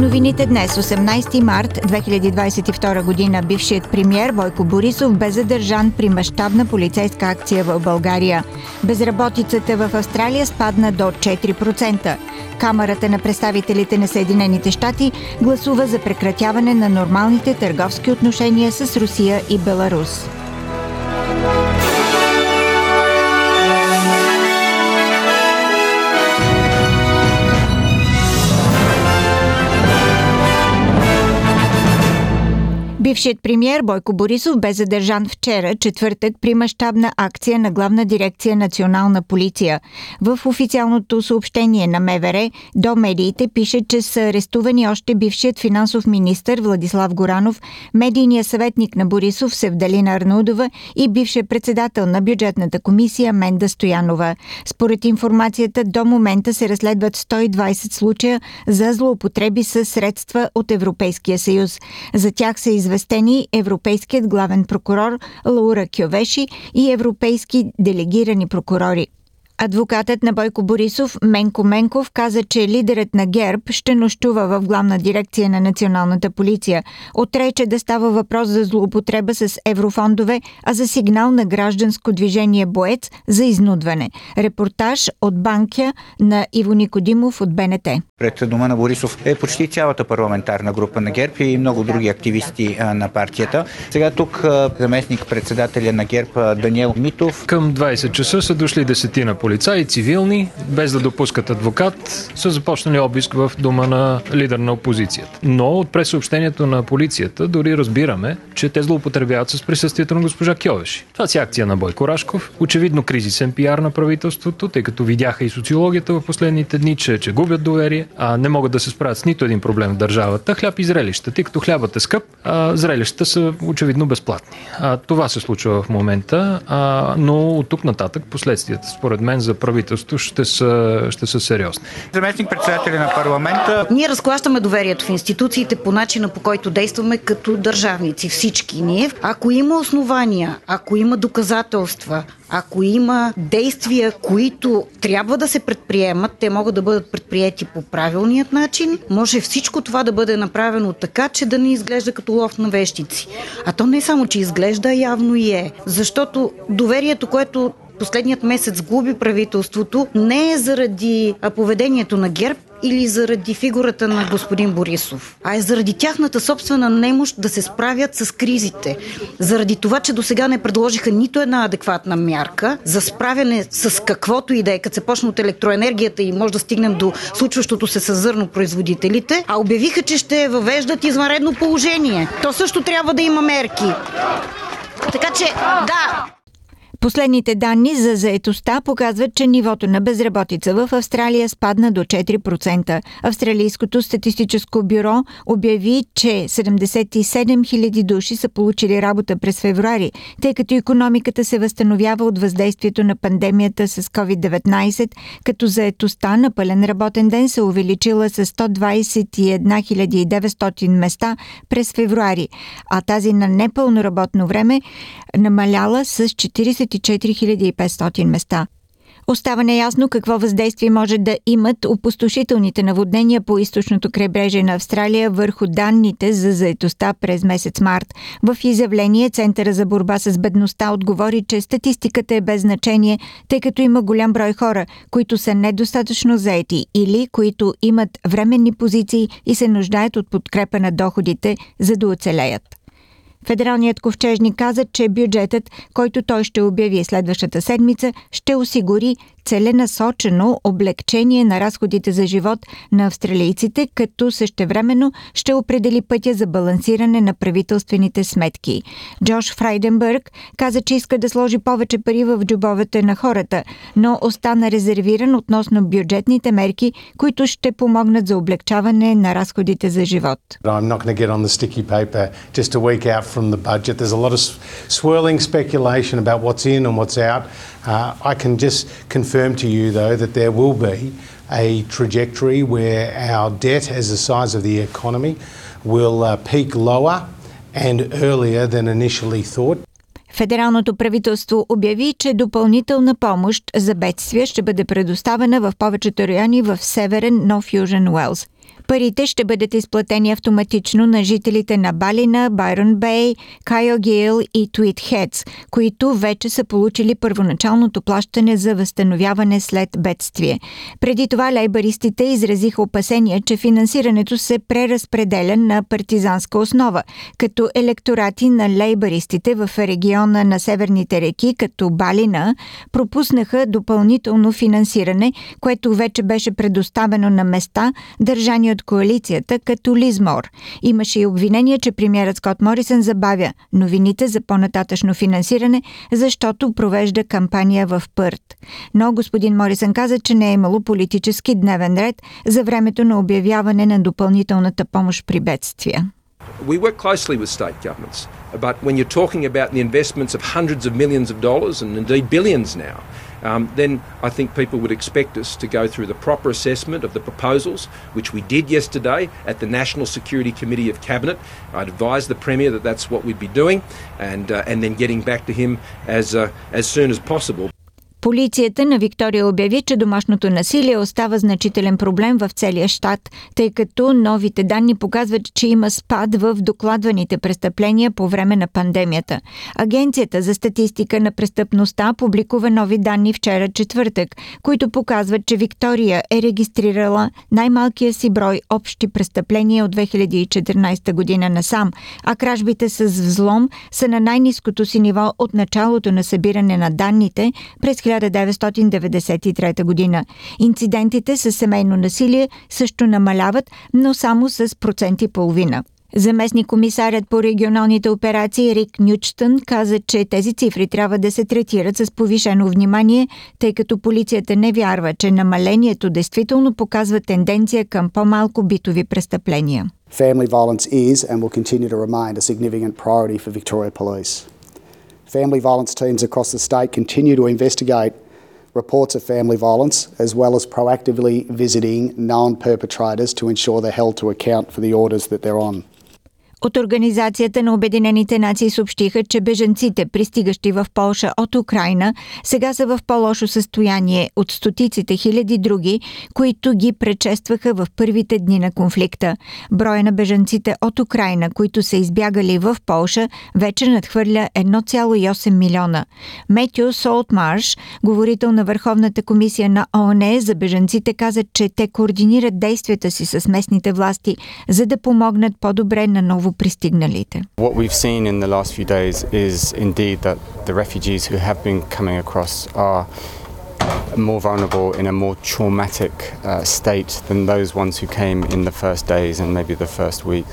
Новините днес, 18 март 2022 година, бившият премьер Бойко Борисов бе задържан при мащабна полицейска акция в България. Безработицата в Австралия спадна до 4%. Камерата на представителите на Съединените щати гласува за прекратяване на нормалните търговски отношения с Русия и Беларус. Бившият премьер Бойко Борисов бе задържан вчера, четвъртък, при мащабна акция на главна дирекция Национална полиция. В официалното съобщение на МВР до медиите пише, че са арестувани още бившият финансов министр Владислав Горанов, медийният съветник на Борисов Севдалина Арнудова и бившият председател на бюджетната комисия Менда Стоянова. Според информацията, до момента се разследват 120 случая за злоупотреби с средства от Европейския съюз. За тях се известни известени европейският главен прокурор Лаура Кьовеши и европейски делегирани прокурори. Адвокатът на Бойко Борисов Менко Менков каза, че лидерът на ГЕРБ ще нощува в главна дирекция на националната полиция. Отрече да става въпрос за злоупотреба с еврофондове, а за сигнал на гражданско движение Боец за изнудване. Репортаж от Банкя на Иво Никодимов от БНТ. Пред дома на Борисов е почти цялата парламентарна група на ГЕРБ и много други активисти на партията. Сега тук заместник председателя на ГЕРБ Даниел Митов. Към 20 часа са дошли десетина полицаи, цивилни, без да допускат адвокат, са започнали обиск в дома на лидер на опозицията. Но от пресъобщението на полицията дори разбираме, че те злоупотребяват с присъствието на госпожа Кьовеши. Това си акция на Бойко Рашков. Очевидно кризисен пиар на правителството, тъй като видяха и социологията в последните дни, че, че губят доверие, а не могат да се справят с нито един проблем в държавата. Хляб и зрелища. Тъй като хлябът е скъп, а зрелищата са очевидно безплатни. А, това се случва в момента, а, но от тук нататък последствията, според мен, за правителството ще са, ще са сериозни. Заместник председателя на парламента. Ние разклащаме доверието в институциите по начина по който действаме като държавници, всички ние. Ако има основания, ако има доказателства, ако има действия, които трябва да се предприемат, те могат да бъдат предприяти по правилният начин. Може всичко това да бъде направено така, че да не изглежда като лов на вещици. А то не само, че изглежда, явно и е. Защото доверието, което последният месец губи правителството, не е заради поведението на ГЕРБ, или заради фигурата на господин Борисов, а е заради тяхната собствена немощ да се справят с кризите. Заради това, че до сега не предложиха нито една адекватна мярка за справяне с каквото и да е, като се почне от електроенергията и може да стигнем до случващото се с зърнопроизводителите, а обявиха, че ще въвеждат извънредно положение. То също трябва да има мерки. Така че, да, Последните данни за заетостта показват, че нивото на безработица в Австралия спадна до 4%. Австралийското статистическо бюро обяви, че 77 000 души са получили работа през февруари, тъй като економиката се възстановява от въздействието на пандемията с COVID-19, като заетостта на пълен работен ден се увеличила с 121 900 места през февруари, а тази на непълно работно време намаляла с 40 24 500 места. Остава неясно какво въздействие може да имат опустошителните наводнения по източното крайбрежие на Австралия върху данните за заетостта през месец март. В изявление Центъра за борба с бедността отговори, че статистиката е без значение, тъй като има голям брой хора, които са недостатъчно заети или които имат временни позиции и се нуждаят от подкрепа на доходите, за да оцелеят. Федералният ковчежник каза, че бюджетът, който той ще обяви следващата седмица, ще осигури целенасочено облегчение на разходите за живот на австралийците, като същевременно ще определи пътя за балансиране на правителствените сметки. Джош Фрайденбърг каза, че иска да сложи повече пари в джобовете на хората, но остана резервиран относно бюджетните мерки, които ще помогнат за облегчаване на разходите за живот. Swirling speculation confirm to you, though, that there will be a trajectory where our debt as the size of the economy will uh, peak lower and earlier than initially thought. Федералното правителство обяви, че допълнителна помощ за бедствия ще бъде предоставена в повечето райони в северен Нов Южен Уелс. Парите ще бъдат изплатени автоматично на жителите на Балина, Байрон Бей, Кайо Гил и Твит Хедс, които вече са получили първоначалното плащане за възстановяване след бедствие. Преди това лейбаристите изразиха опасения, че финансирането се преразпределя на партизанска основа, като електорати на лейбаристите в региона на северните реки, като Балина, пропуснаха допълнително финансиране, което вече беше предоставено на места, държани от коалицията, като Лизмор. Имаше и обвинение, че премьерът Скот Морисън забавя новините за по-нататъчно финансиране, защото провежда кампания в Пърт. Но господин Морисън каза, че не е имало политически дневен ред за времето на обявяване на допълнителната помощ при бедствия. We work closely with state governments, but when you're talking about the investments of hundreds of millions of dollars and indeed billions now, um, then I think people would expect us to go through the proper assessment of the proposals, which we did yesterday at the National Security Committee of Cabinet. I'd advise the Premier that that's what we'd be doing and, uh, and then getting back to him as, uh, as soon as possible. Полицията на Виктория обяви, че домашното насилие остава значителен проблем в целия щат, тъй като новите данни показват, че има спад в докладваните престъпления по време на пандемията. Агенцията за статистика на престъпността публикува нови данни вчера четвъртък, които показват, че Виктория е регистрирала най-малкия си брой общи престъпления от 2014 година насам, а кражбите с взлом са на най-низкото си ниво от началото на събиране на данните през 1993 година. Инцидентите с семейно насилие също намаляват, но само с проценти половина. Заместник комисарят по регионалните операции Рик Нючтън каза, че тези цифри трябва да се третират с повишено внимание, тъй като полицията не вярва, че намалението действително показва тенденция към по-малко битови престъпления. Family violence is and will continue to remain a significant priority for Victoria Police. Family violence teams across the state continue to investigate reports of family violence as well as proactively visiting known perpetrators to ensure they're held to account for the orders that they're on. От Организацията на Обединените нации съобщиха, че бежанците, пристигащи в Полша от Украина, сега са в по-лошо състояние от стотиците хиляди други, които ги предшестваха в първите дни на конфликта. Броя на бежанците от Украина, които са избягали в Полша, вече надхвърля 1,8 милиона. Метю Солтмарш, говорител на Върховната комисия на ООН за бежанците, каза, че те координират действията си с местните власти, за да помогнат по-добре на ново пристигналите. What we've seen in the last few days is indeed that the refugees who have been coming across are more vulnerable in a more traumatic uh, state than those ones who came in the first days and maybe the first week.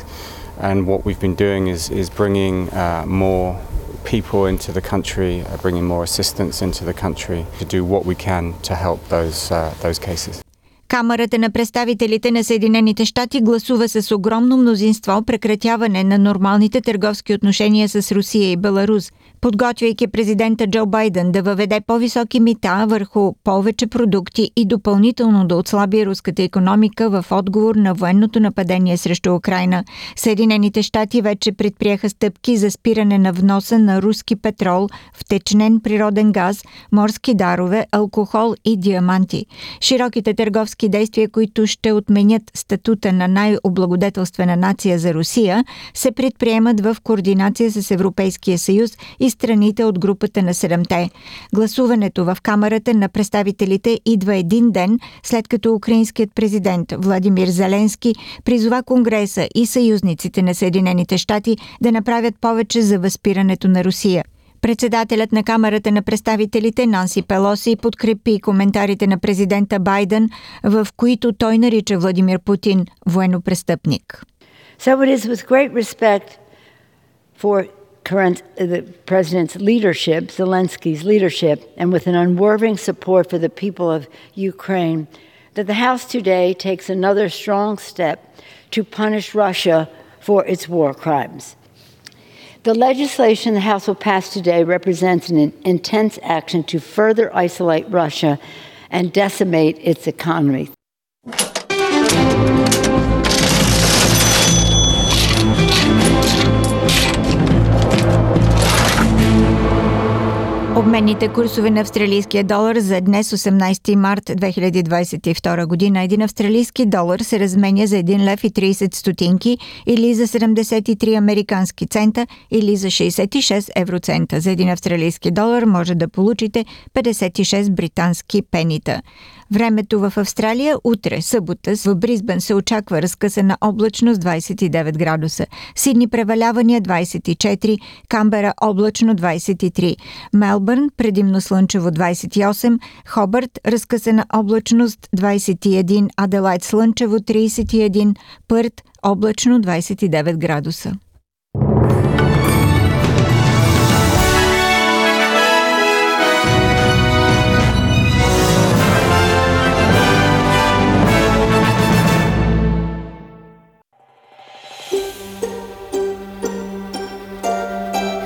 And what we've been doing is, is bringing uh, more people into the country, uh, bringing more assistance into the country to do what we can to help those, uh, those cases. Камерата на представителите на Съединените щати гласува с огромно мнозинство прекратяване на нормалните търговски отношения с Русия и Беларус, подготвяйки президента Джо Байден да въведе по-високи мита върху повече продукти и допълнително да отслаби руската економика в отговор на военното нападение срещу Украина. Съединените щати вече предприеха стъпки за спиране на вноса на руски петрол, втечнен природен газ, морски дарове, алкохол и диаманти. Широките търговски действия, които ще отменят статута на най-облагодетелствена нация за Русия, се предприемат в координация с Европейския съюз и страните от групата на седемте. Гласуването в Камерата на представителите идва един ден след като украинският президент Владимир Зеленски призова Конгреса и съюзниците на Съединените щати да направят повече за възпирането на Русия. Председателят на Камерата на представителите Нанси Пелоси подкрепи коментарите на президента Байден, в които той нарича Владимир Путин военнопрестъпник. So it is with great respect for current uh, the president's leadership, Zelensky's leadership, and with an unwavering support for the people of Ukraine that the House today takes another strong step to punish Russia for its war crimes. The legislation the House will pass today represents an intense action to further isolate Russia and decimate its economy. Обменните курсове на австралийския долар за днес 18 март 2022 година. Един австралийски долар се разменя за 1 лев и 30 стотинки или за 73 американски цента или за 66 евроцента. За един австралийски долар може да получите 56 британски пенита. Времето в Австралия утре, събота, в Бризбен се очаква разкъсана облачност 29 градуса, Сидни превалявания 24, Камбера облачно 23, Мелбърн предимно слънчево 28, Хобърт разкъсана облачност 21, Аделайт слънчево 31, Пърт облачно 29 градуса.